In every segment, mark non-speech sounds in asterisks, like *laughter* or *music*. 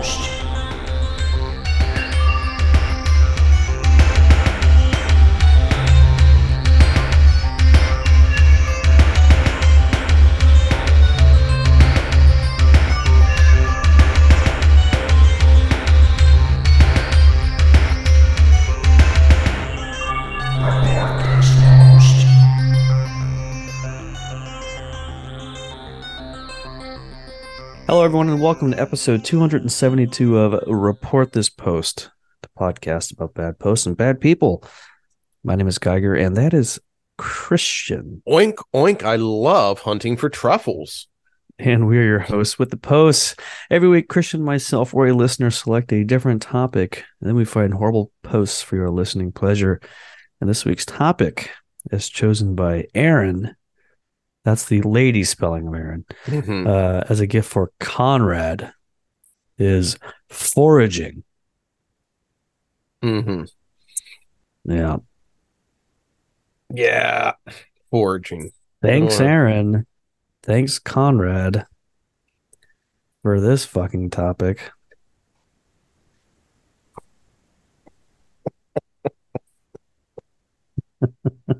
most. Everyone, and welcome to episode 272 of Report This Post, the podcast about bad posts and bad people. My name is Geiger, and that is Christian. Oink oink! I love hunting for truffles. And we're your hosts with the posts. Every week, Christian, myself, or a listener select a different topic, and then we find horrible posts for your listening pleasure. And this week's topic is chosen by Aaron. That's the lady spelling of Aaron. Mhm. uh, as a gift for Conrad is foraging. Mhm. Yeah. Yeah, foraging. Thanks. Aaron. Thanks, Conrad, for this fucking topic. *laughs*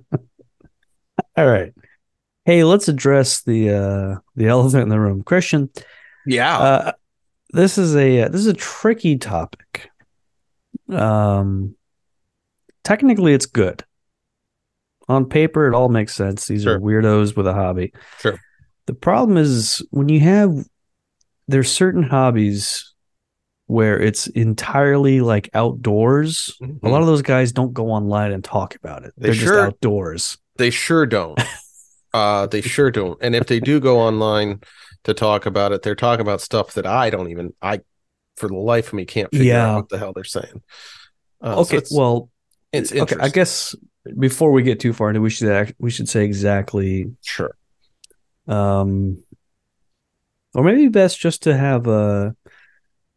All right. Hey, let's address the uh the *laughs* elephant in the room. Christian, Yeah. Uh, this is a this is a tricky topic. Um, technically, it's good. On paper, it all makes sense. These are weirdos with a hobby. Sure. The problem is when you have there's certain hobbies where it's entirely like outdoors. A lot of those guys don't go online and talk about it. They They're sure- just outdoors. they sure don't. *laughs* uh, they sure don't. And if they do go online to talk about it, they're talking about stuff that I don't even. I, for the life of me, can't figure Yeah. out what the hell they're saying. Uh, so okay, it's, well, it's okay. I guess before we get too far into, we should act, we should say exactly sure. um or maybe best just to have uh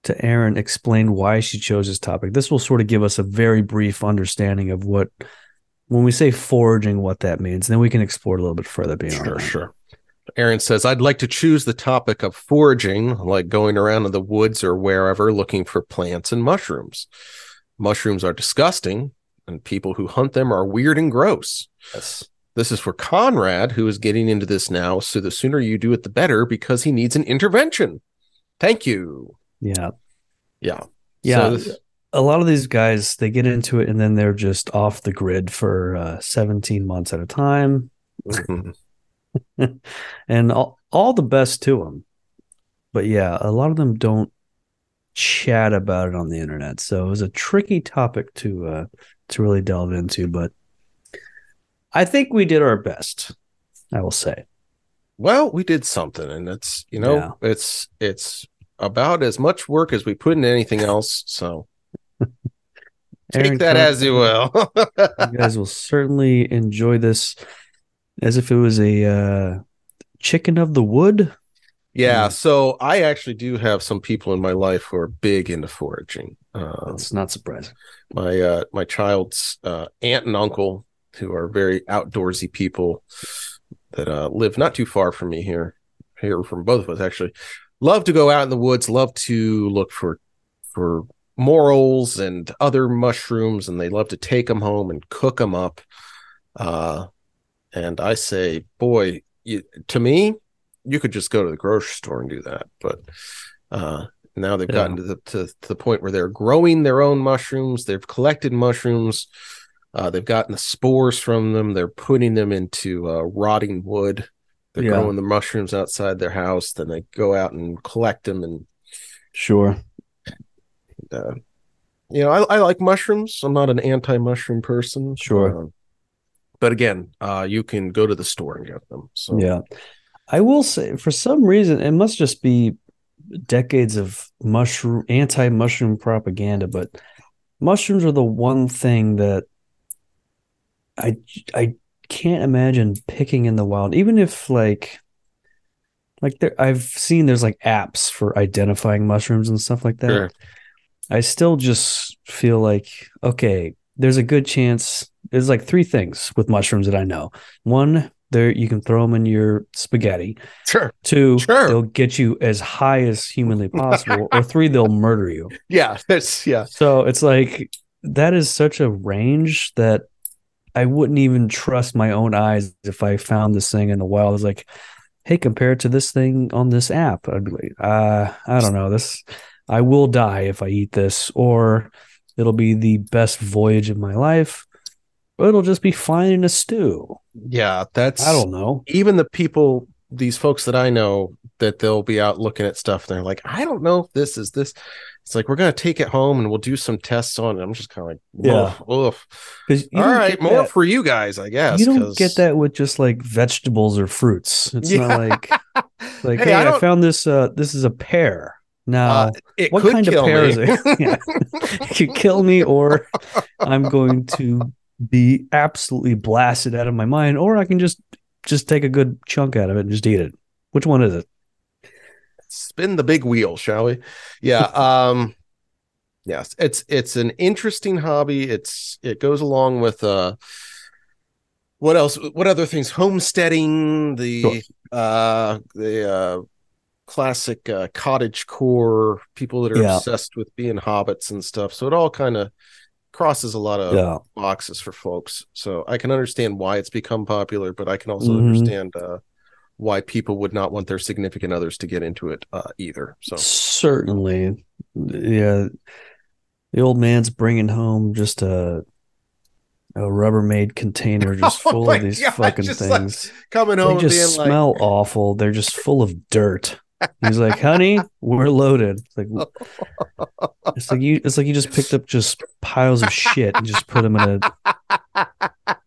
to Aaron explain why she chose this topic. This will sort of give us a very brief understanding of what when we say foraging what that means. Then we can explore a little bit further beyond. Sure, that. sure. Aaron says, I'd like to choose the topic of foraging, like going around in the woods or wherever looking for plants and mushrooms. Mushrooms are disgusting, and people who hunt them are weird and gross. Yes. This is for Conrad, who is getting into this now. So the sooner you do it, the better, because he needs an intervention. Thank you. Yeah. Yeah. Yeah. So this- a lot of these guys they get into it and then they're just off the grid for uh, 17 months at a time *laughs* *laughs* and all, all the best to them but yeah a lot of them don't chat about it on the internet so it was a tricky topic to uh to really delve into but i think we did our best i will say well, we did something, and it's you know, Yeah. it's it's about as much work as we put into anything else. So take Aaron, that as you will. you *laughs* guys will certainly enjoy this as if it was a uh chicken of the wood Yeah, Mm. so I actually do have some people in my life who are big into foraging. Uh, that's not surprising my uh, my child's uh, aunt and uncle, who are very outdoorsy people that uh, live not too far from me here, here from both of us actually, love to go out in the woods, love to look for for morels and other mushrooms, and they love to take them home and cook them up. Uh, and I say, boy, you, to me, you could just go to the grocery store and do that, but uh, now they've Yeah. gotten to the to, to the point where they're growing their own mushrooms. They've collected mushrooms. Uh, they've gotten the spores from them. They're putting them into uh, rotting wood. They're Yeah. growing the mushrooms outside their house. Then they go out and collect them. And sure uh, you know, I, I like mushrooms. I'm not an anti-mushroom person. Sure. Uh, but again, uh, you can go to the store and get them. So Yeah. I will say for some reason it must just be decades of mushroom anti-mushroom propaganda, but mushrooms are the one thing that I I can't imagine picking in the wild, even if like like there I've seen there's like apps for identifying mushrooms and stuff like that. Sure. I still just feel like okay, there's a good chance there's like three things with mushrooms that I know. One, there you can throw them in your spaghetti. Sure. Two, Sure. they'll get you as high as humanly possible. *laughs* or three, they'll murder you. Yeah. That's yeah. So it's like that is such a range that I wouldn't even trust my own eyes if I found this thing in the wild. It's like, hey, compare it to this thing on this app. I'd be like, uh, I don't know. This I will die if I eat this, or it'll be the best voyage of my life, or it'll just be fine in a stew. Yeah. That's I don't know. even the people, these folks that I know, that they'll be out looking at stuff. And they're like, I don't know if this is this. It's like we're gonna take it home and we'll do some tests on it. I'm just kind of like, Yeah. yeah, oof. All right, more for you guys, I guess. you don't 'cause- get that with just like vegetables or fruits. It's not like *laughs* like Hey, hey, I I, found this. Uh, this is a pear. Now, Uh, it what could kind of me. is *laughs* *laughs* it? Yeah. could kill me, or I'm going to be absolutely blasted out of my mind, or I can just just take a good chunk out of it and just eat it. Which one is it? spin the big wheel shall we yeah *laughs* um yes it's it's an interesting hobby it's it goes along with uh what else what other things homesteading the Sure. uh the uh classic uh cottage core people that are Yeah. obsessed with being hobbits and stuff so it all kind of crosses a lot of yeah, boxes for folks so i can understand why it's become popular but i can also Mhm. understand uh why people would not want their significant others to get into it uh, either. So certainly. Yeah, the old man's bringing home just a a Rubbermaid container *laughs* just Oh full my of these God, fucking just like things. coming they home being just like, smell awful. They're just full of dirt. He's like, "Honey, we're loaded." It's like *laughs* it's like you it's like you just picked up just piles of shit and just put them in a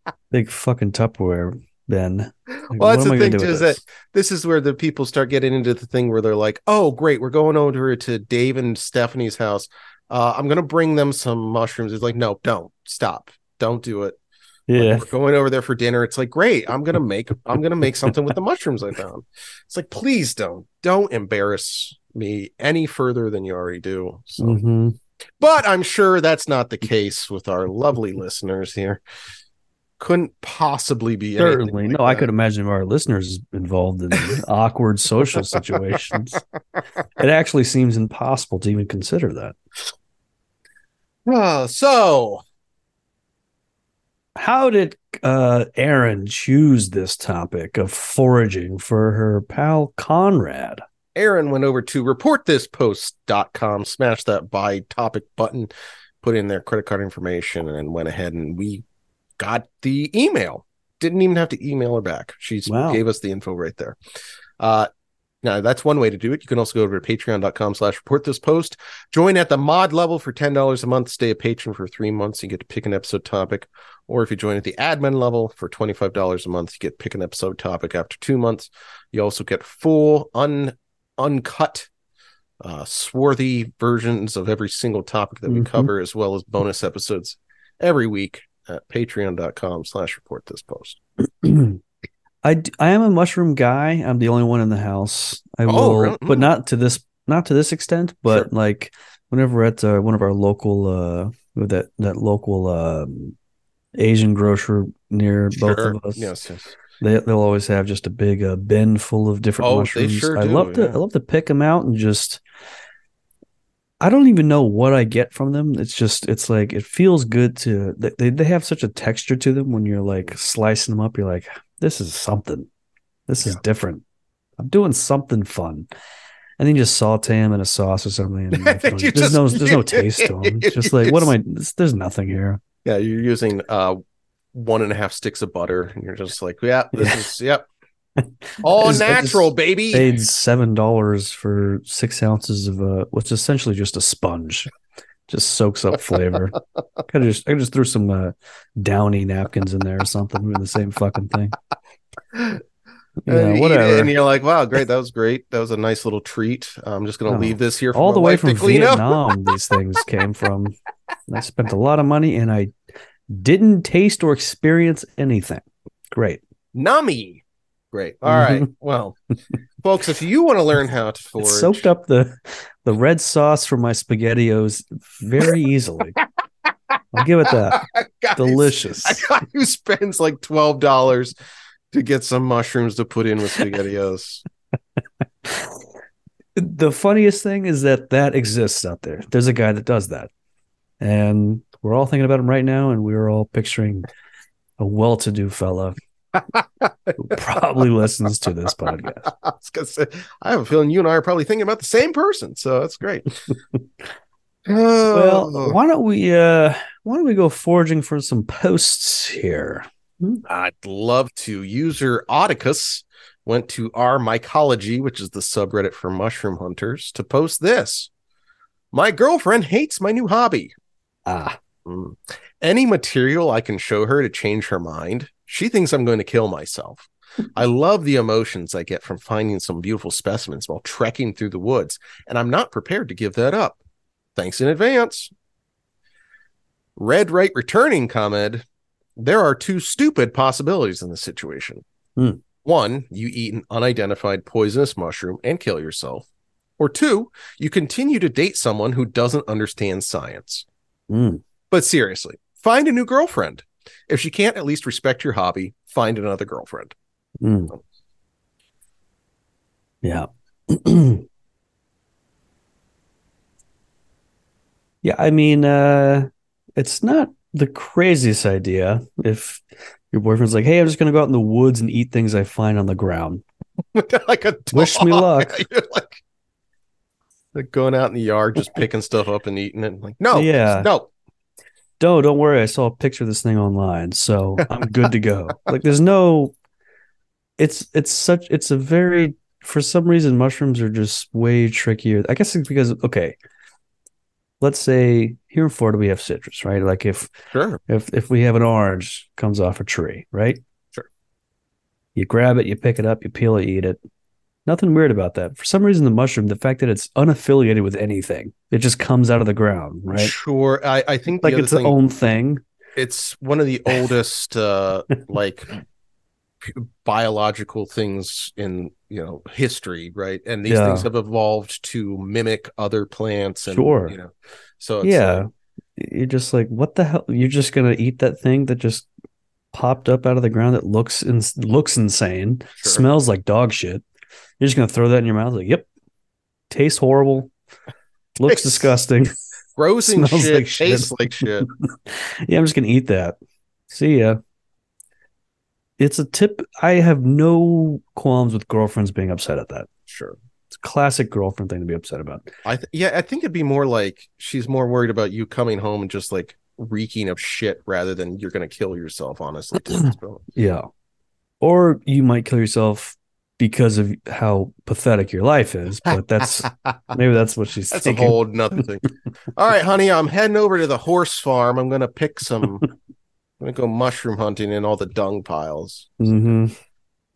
*laughs* big fucking Tupperware bin. Like, well, that's the thing too, is that this? this is where the people start getting into the thing where they're like, "Oh, great, we're going over to Dave and Stephanie's house. Uh, I'm gonna bring them some mushrooms." It's like, no, don't stop, don't do it. Like, Yeah, we're going over there for dinner. It's like, great, I'm gonna make, I'm gonna make something with the mushrooms I found. It's like, please don't, don't embarrass me any further than you already do. So. Mhm. But I'm sure that's not the case with our lovely listeners here. Couldn't possibly be certainly. like no, I could imagine our listeners involved in awkward social *laughs* situations. It actually seems impossible to even consider that. Uh, *sighs* so How did uh, Aaron choose this topic of foraging for her pal Conrad? Aaron went over to reportthispost.com, smashed that buy topic button, put in their credit card information, and went ahead and we got the email. Didn't even have to email her back. She Wow. gave us the info right there. Uh, now that's one way to do it. You can also go over to patreon.com slash report this post. Join at the mod level for $10 a month. Stay a patron for three months. You get to pick an episode topic. Or if you join at the admin level for $25 a month, you get to pick an episode topic after two months. You also get full un uncut uh swarthy versions of every single topic that we Mhm. cover as well as bonus episodes every week at patreon.com slash report this post *clears throat* I, I am a mushroom guy. I'm the only one in the house. I Oh, will, really? but Mm. not to this not to this extent. But Sure. like whenever we're at uh, one of our local uh that that local um, Asian grocer near both of us, yes yes they they'll always have just a big uh, bin full of different Oh, they mushrooms. sure I do, love to yeah. I love to pick them out and just. I don't even know what I get from them. It's just it's like it feels good to they they- they have such a texture to them when you're like slicing them up. You're like, this is something. This is Yeah. different. I'm doing something fun. And then you just saute them in a sauce or something. And like, *laughs* You there's no there's no *laughs* taste to them. It's just like what am I? There's, there's nothing here. yeah you're using uh one and a half sticks of butter and you're just like yeah this Yeah. is yep *laughs* all just- natural baby Paid seven dollars for six ounces of uh what's essentially just a sponge. Just soaks up flavor. *laughs* Could just I just threw some uh, downy napkins in there or something. We're the same fucking thing. *laughs* And Yeah, it whatever. and you're like wow great that was great that was a nice little treat i'm just gonna leave this here for all the way from Vietnam these things came from. I spent a lot of money and I didn't taste or experience anything. Great. Nami. Great. All right. *laughs* Well, folks, if you want to learn how to forage, It soaked up the the red sauce from my spaghettios very easily. I'll give it that. *laughs* Guys, Delicious. A guy who spends like twelve dollars to get some mushrooms to put in with spaghettios. *laughs* the funniest thing is that that exists out there. There's a guy that does that. And we're all thinking about him right now, and we're all picturing a well to do fella who *laughs* probably listens to this podcast. *laughs* I say, I have a feeling you and I are probably thinking about the same person, so that's great. *laughs* Well, Oh, why don't we uh why don't we go foraging for some posts here? I'd love to. User Odicus went to our mycology, which is the subreddit for mushroom hunters, to post this. My girlfriend hates my new hobby. Ah, Mm. Any material I can show her to change her mind, she thinks I'm going to kill myself. I love the emotions I get from finding some beautiful specimens while trekking through the woods, and I'm not prepared to give that up. Thanks in advance. Red Right Returning commented, There are two stupid possibilities in this situation. Hmm. One, you eat an unidentified poisonous mushroom and kill yourself. Or two, you continue to date someone who doesn't understand science. mm, But seriously, find a new girlfriend. If she can't at least respect your hobby, find another girlfriend. mm. Yeah. *clears throat* yeah, I mean, uh it's not the craziest idea if your boyfriend's like, "Hey, I'm just going to go out in the woods and eat things I find on the ground." *laughs* like a *laughs* Wish me dog. luck. *laughs* Like, like going out in the yard, just picking stuff up and eating it. Like, no, Yeah. no. Don't don't worry. I saw a picture of this thing online so i'm good to go. *laughs* Like there's no it's it's such it's a very for some reason mushrooms are just way trickier. I guess it's because okay let's say here in florida we have citrus right? Like if Sure. if if we have an orange comes off a tree right? Sure. you grab it you pick it up you peel it you eat it nothing weird about that for some reason the mushroom the fact that it's unaffiliated with anything it just comes out of the ground right Sure. I, I think like it's thing, its own thing it's one of the oldest uh *laughs* like biological things in you know history right and these Yeah. things have evolved to mimic other plants and Sure. you know so it's yeah like, you're just like what the hell you're just gonna eat that thing that just popped up out of the ground that looks in, looks insane Sure. smells like dog shit you're just gonna throw that in your mouth like yep tastes horrible looks disgusting *laughs* gross and Smells shit like shit. tastes like shit *laughs* yeah i'm just gonna eat that see ya it's a tip i have no qualms with girlfriends being upset at that sure it's a classic girlfriend thing to be upset about I th- yeah, I think it'd be more like she's more worried about you coming home and just like reeking of shit rather than you're gonna kill yourself. Honestly, to. *clears throat* Yeah. Or you might kill yourself because of how pathetic your life is, but that's *laughs* maybe that's what she's that's thinking. a whole nother thing. All right, honey, I'm heading over to the horse farm. I'm gonna pick some. *laughs* I'm gonna go mushroom hunting in all the dung piles. Mm-hmm.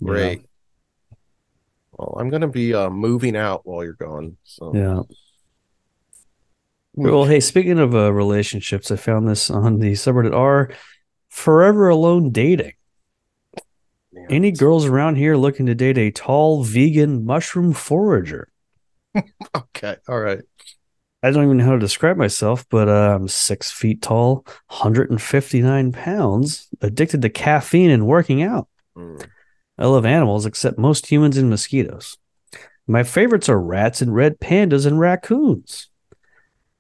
Great. Well, I'm gonna be uh, moving out while you're gone. So Yeah. Well, hey, speaking of uh, relationships, I found this on the subreddit R Forever Alone Dating. Any girls around here looking to date a tall vegan mushroom forager? *laughs* Okay. All right. I don't even know how to describe myself, but uh, I'm six feet tall, 159 pounds, addicted to caffeine and working out. Mm. I love animals except most humans and mosquitoes. My favorites are rats and red pandas and raccoons.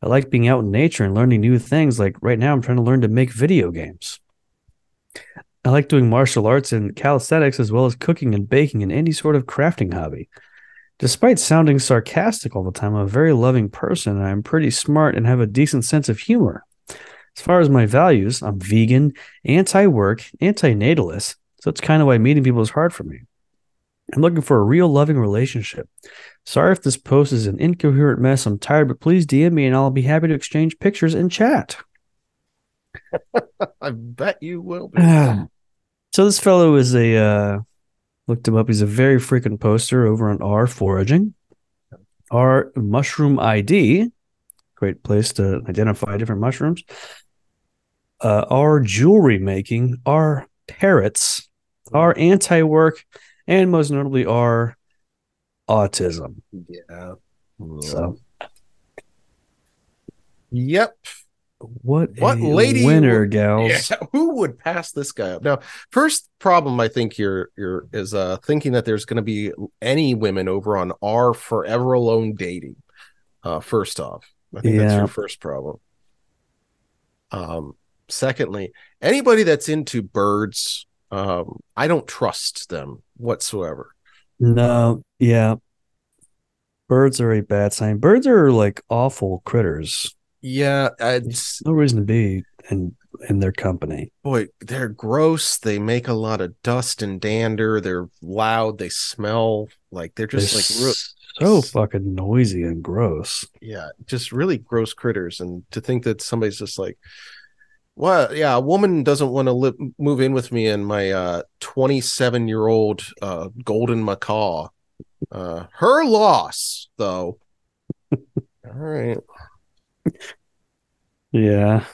I like being out in nature and learning new things. Like right now, I'm trying to learn to make video games. I like doing martial arts and calisthenics as well as cooking and baking and any sort of crafting hobby. Despite sounding sarcastic all the time, I'm a very loving person and I'm pretty smart and have a decent sense of humor. As far as my values, I'm vegan, anti work, anti natalist, so that's kind of why meeting people is hard for me. I'm looking for a real loving relationship. Sorry if this post is an incoherent mess. I'm tired, but please DM me and I'll be happy to exchange pictures and chat. *laughs* I bet you will be. *sighs* so this fellow is a uh looked him up. He's a very frequent poster over on R foraging. R mushroom ID. Great place to identify different mushrooms. Uh R jewelry making, R parrots, R anti-work, and most notably R autism. Yeah. So Yep. What What lady winner, would- gals? *laughs* Yeah, who would pass this guy up? Now, first problem I think here here is uh thinking that there's going to be any women over on our forever alone dating. Uh, first off, I think that's your first problem. Um, secondly, anybody that's into birds, um, I don't trust them whatsoever. No, yeah. Birds are a bad sign. Birds are like awful critters. Yeah, it's No reason to be in in their company. boy, they're gross. They make a lot of dust and dander. They're loud. They smell like they're just They're like so fucking noisy and gross. yeah, just really gross critters. And to think that somebody's just like, well, yeah, a woman doesn't want to live, move in with me and my uh 27 year old uh golden macaw. Uh her loss, though. *laughs* All right. Yeah.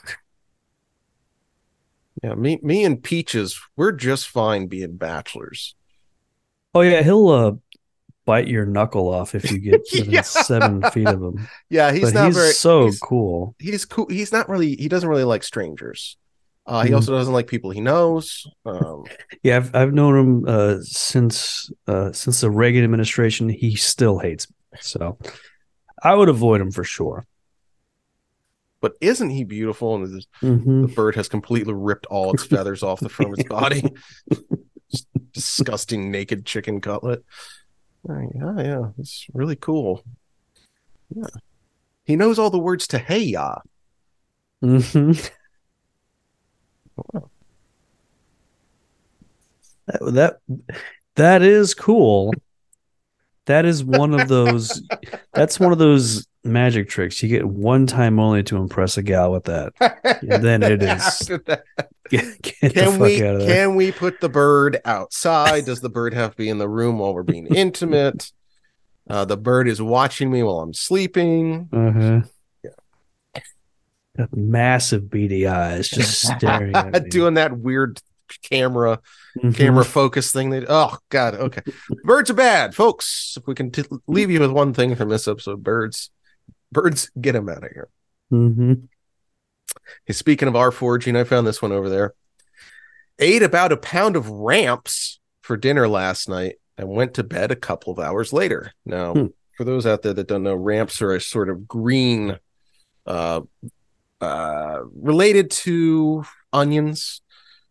Yeah, me me and Peaches, we're just fine being bachelors. Oh yeah, he'll uh bite your knuckle off if you get *laughs* Yeah. seven feet of him. Yeah, he's but not he's very so he's- cool. he's cool. He's not really. He doesn't really like strangers. Uh, he Mhm. also doesn't like people he knows. Um, Yeah, I've I've known him uh since uh since the Reagan administration. He still hates me. So I would avoid him for sure. But isn't he beautiful? And this, Mhm. the bird has completely ripped all its feathers off the front of its body. *laughs* Disgusting naked chicken cutlet. Oh, yeah, yeah, it's really cool. Yeah, he knows all the words to "Hey ya." Mhm. That, that that is cool. That is one of those. that's one of those magic tricks. You get one time only to impress a gal with that. *laughs* Yeah, then it is- Get, get the can fuck we out of there. can we put the bird outside? Does the bird have to be in the room while we're being *laughs* intimate? Uh, the bird is watching me while I'm sleeping. Uh-huh. Yeah. Got massive beady eyes just *laughs* staring at me. Doing that weird camera Mhm. camera focus thing. They oh god, okay. Birds are bad, folks. If we can t- leave you with one thing from this episode, birds, birds, get them out of here. Mhm. Hey, speaking of R foraging, I found this one over there. Ate about a pound of ramps for dinner last night and went to bed a couple of hours later. Now, Hmm. for those out there that don't know, ramps are a sort of green, uh, uh, related to onions,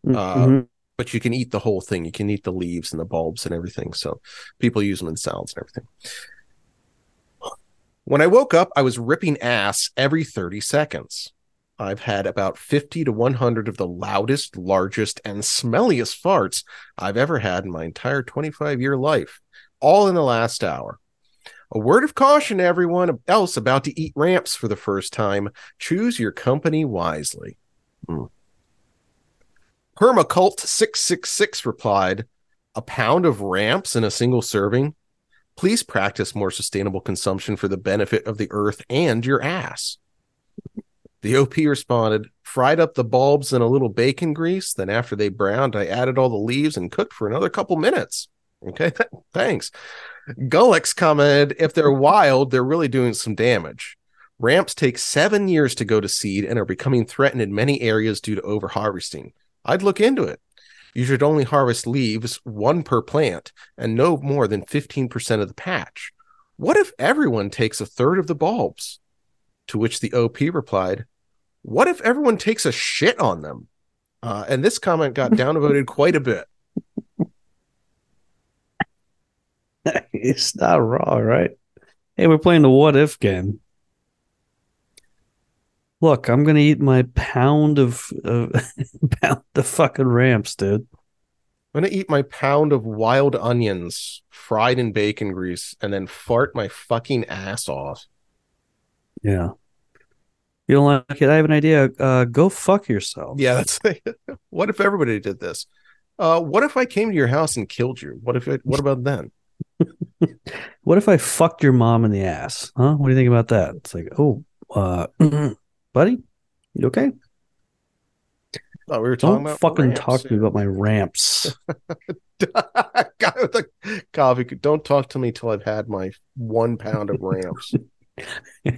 Uh, Mhm. but you can eat the whole thing. You can eat the leaves and the bulbs and everything. So people use them in salads and everything. When I woke up, I was ripping ass every 30 seconds. I've had about 50 to 100 of the loudest, largest, and smelliest farts I've ever had in my entire 25 year life, all in the last hour. A word of caution to everyone else about to eat ramps for the first time choose your company wisely. Hmm. Permacult666 replied, A pound of ramps in a single serving? Please practice more sustainable consumption for the benefit of the earth and your ass. The OP responded, fried up the bulbs in a little bacon grease. Then, after they browned, I added all the leaves and cooked for another couple minutes. Okay, thanks. Gullix commented, if they're wild, they're really doing some damage. Ramps take seven years to go to seed and are becoming threatened in many areas due to overharvesting. I'd look into it. You should only harvest leaves, one per plant, and no more than 15% of the patch. What if everyone takes a third of the bulbs? To which the OP replied, What if everyone takes a shit on them? Uh, and this comment got *laughs* downvoted quite a bit. *laughs* it's not wrong, right? Hey, we're playing the what if game. Look, I'm gonna eat my pound of uh, *laughs* pound of fucking ramps, dude. I'm going to eat my pound of wild onions fried in bacon grease and then fart my fucking ass off. Yeah. You don't like it? I have an idea. Uh, go fuck yourself. Yeah, that's *laughs* what if everybody did this? Uh, what if I came to your house and killed you? What if it, what about then? *laughs* What if I fucked your mom in the ass? Huh? What do you think about that? It's like, oh, uh, *clears throat* buddy, you okay? Oh, we were talking Don't about fucking ramps talk to me about my ramps. Guy with the coffee. Don't talk to me till I've had my one pound of ramps. *laughs*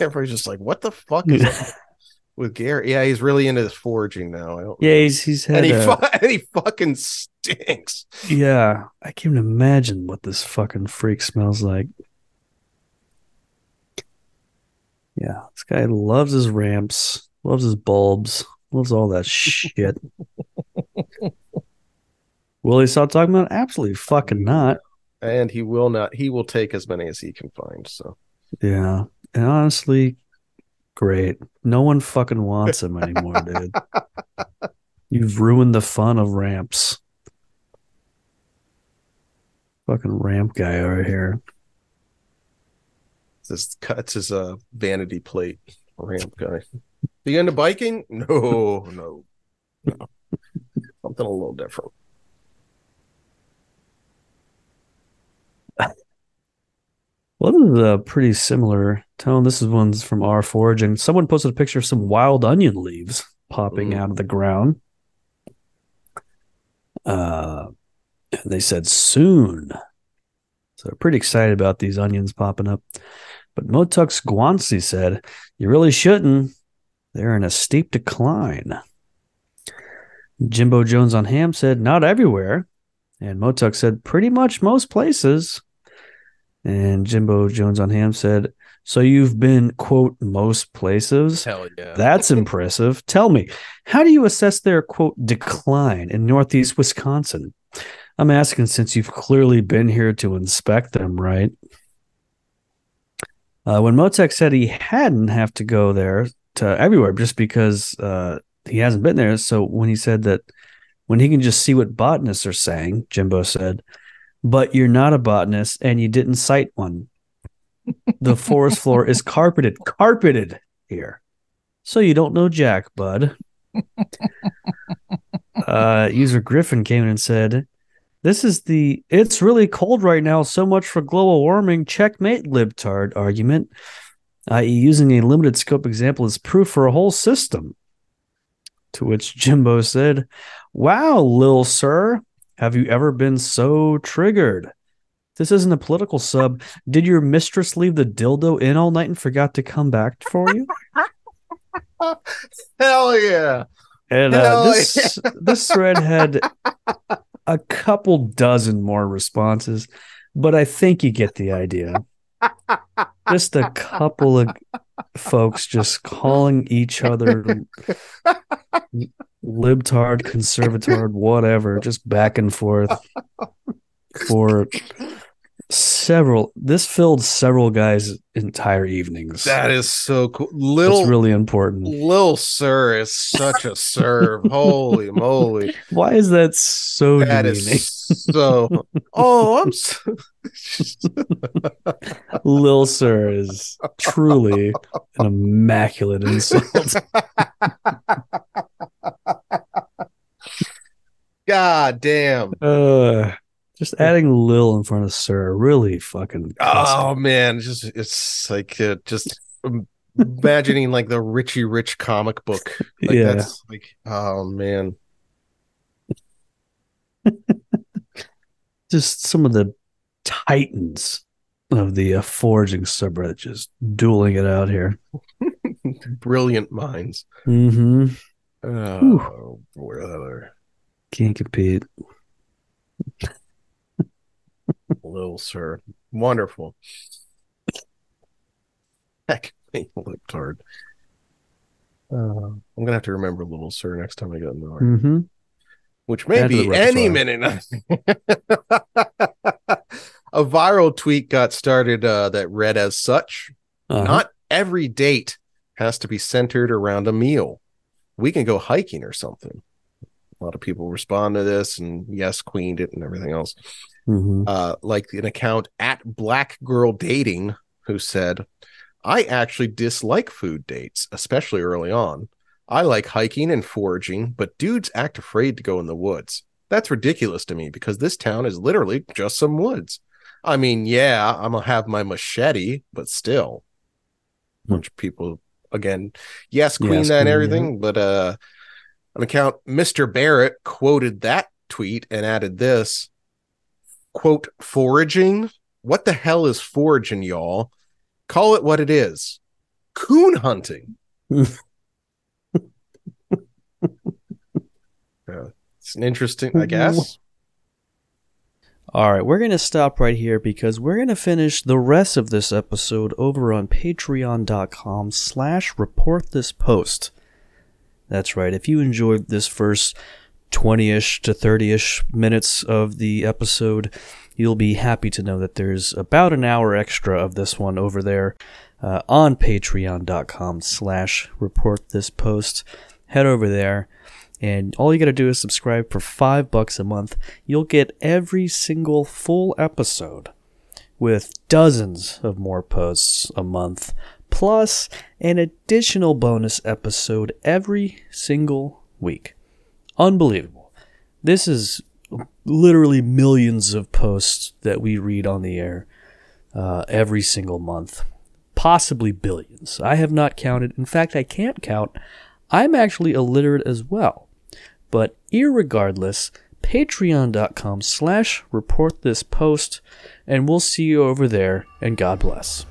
Everybody's just like, what the fuck is up with Gary? Yeah, he's really into this foraging now. I don't Yeah, he's he's had and he, a- fu- *laughs* and he fucking stinks. Yeah, I can't even imagine what this fucking freak smells like. Yeah, this guy loves his ramps, loves his bulbs, loves all that shit. *laughs* Will he stop talking about it? Absolutely fucking not. And he will not. He will take as many as he can find. So Yeah. And honestly, great. No one fucking wants him anymore, dude. *laughs* You've ruined the fun of ramps. Fucking ramp guy over here. This cuts his uh vanity plate ramp guy. You into biking? *laughs* No, no, no. Something a little different. *laughs* Well, this is a pretty similar tone. This is one's from our foraging. Someone posted a picture of some wild onion leaves popping Mm. out of the ground. Uh, and they said soon. So they're pretty excited about these onions popping up. But Motux Guanci said, You really shouldn't. They're in a steep decline. Jimbo Jones on Ham said, Not everywhere. And Motuk said, Pretty much most places. And Jimbo Jones on Ham said, So you've been, quote, most places? Hell yeah. That's *laughs* impressive. Tell me, how do you assess their, quote, decline in Northeast Wisconsin? I'm asking since you've clearly been here to inspect them, right? Uh, when Motek said he hadn't have to go there to everywhere just because uh, he hasn't been there. So when he said that when he can just see what botanists are saying, Jimbo said, but you're not a botanist and you didn't cite one. The forest floor is *laughs* carpeted, carpeted here. So you don't know Jack, bud. *laughs* uh, user Griffin came in and said, This is the it's really cold right now, so much for global warming checkmate libtard argument, i.e., using a limited scope example as proof for a whole system. To which Jimbo said, Wow, Lil Sir, have you ever been so triggered? This isn't a political sub. Did your mistress leave the dildo in all night and forgot to come back for you? *laughs* Hell yeah. And uh, Hell this this thread had *laughs* a couple dozen more responses, but I think you get the idea. Just a couple of folks just calling each other libtard, conservatard, whatever, just back and forth *laughs* for several. This filled several guys' entire evenings. That is so cool. That's Little really important. Little Sir is such a serve. Holy moly. Why is that so That demeaning? is *laughs* so oh I'm so Lil Sir is truly an immaculate insult. *laughs* God damn. Uh, just adding Lil in front of Sir really fucking. Oh man, just it's like uh, just imagining like the Richie Rich comic book. *laughs* Like Yeah. that's like oh man. *laughs* just some of the titans of the uh, foraging subreddit just dueling it out here. *laughs* Brilliant minds. Mm-hmm. Oh, brother. Can't compete. Little sir. Wonderful. Heck, me, libtard. Uh, I'm gonna have to remember little sir next time I go in the. Mm-hmm. which may Add be any minute. *laughs* a viral tweet got started uh, that read as such Uh-huh. Not every date has to be centered around a meal. We can go hiking or something. A lot of people respond to this and yes, queened it and everything else. Mhm. Uh, like an account at Black Girl Dating who said, I actually dislike food dates, especially early on. I like hiking and foraging, but dudes act afraid to go in the woods. That's ridiculous to me because this town is literally just some woods. I mean, yeah, I'm gonna have my machete, but still. A bunch of people again, yes, queen Yes, that and everything, but uh an account Mr. Barrett quoted that tweet and added this quote foraging. What the hell is foraging, y'all? Call it what it is. coon hunting. *laughs* yeah, it's an interesting, I guess. All right, we're going to stop right here because we're going to finish the rest of this episode over on patreon.com slash report this post. That's right. If you enjoyed this first 20-ish to 30-ish minutes of the episode, you'll be happy to know that there's about an hour extra of this one over there uh, on patreon.com slash report this post. Head over there and all you got to do is subscribe for five bucks a month. You'll get every single full episode with dozens of more posts a month, plus an additional bonus episode every single week. Unbelievable. This is literally millions of posts that we read on the air uh, every single month, possibly billions. I have not counted. In fact, I can't count. I'm actually illiterate as well. But irregardless, patreon.com slash report this post, and we'll see you over there, and God bless.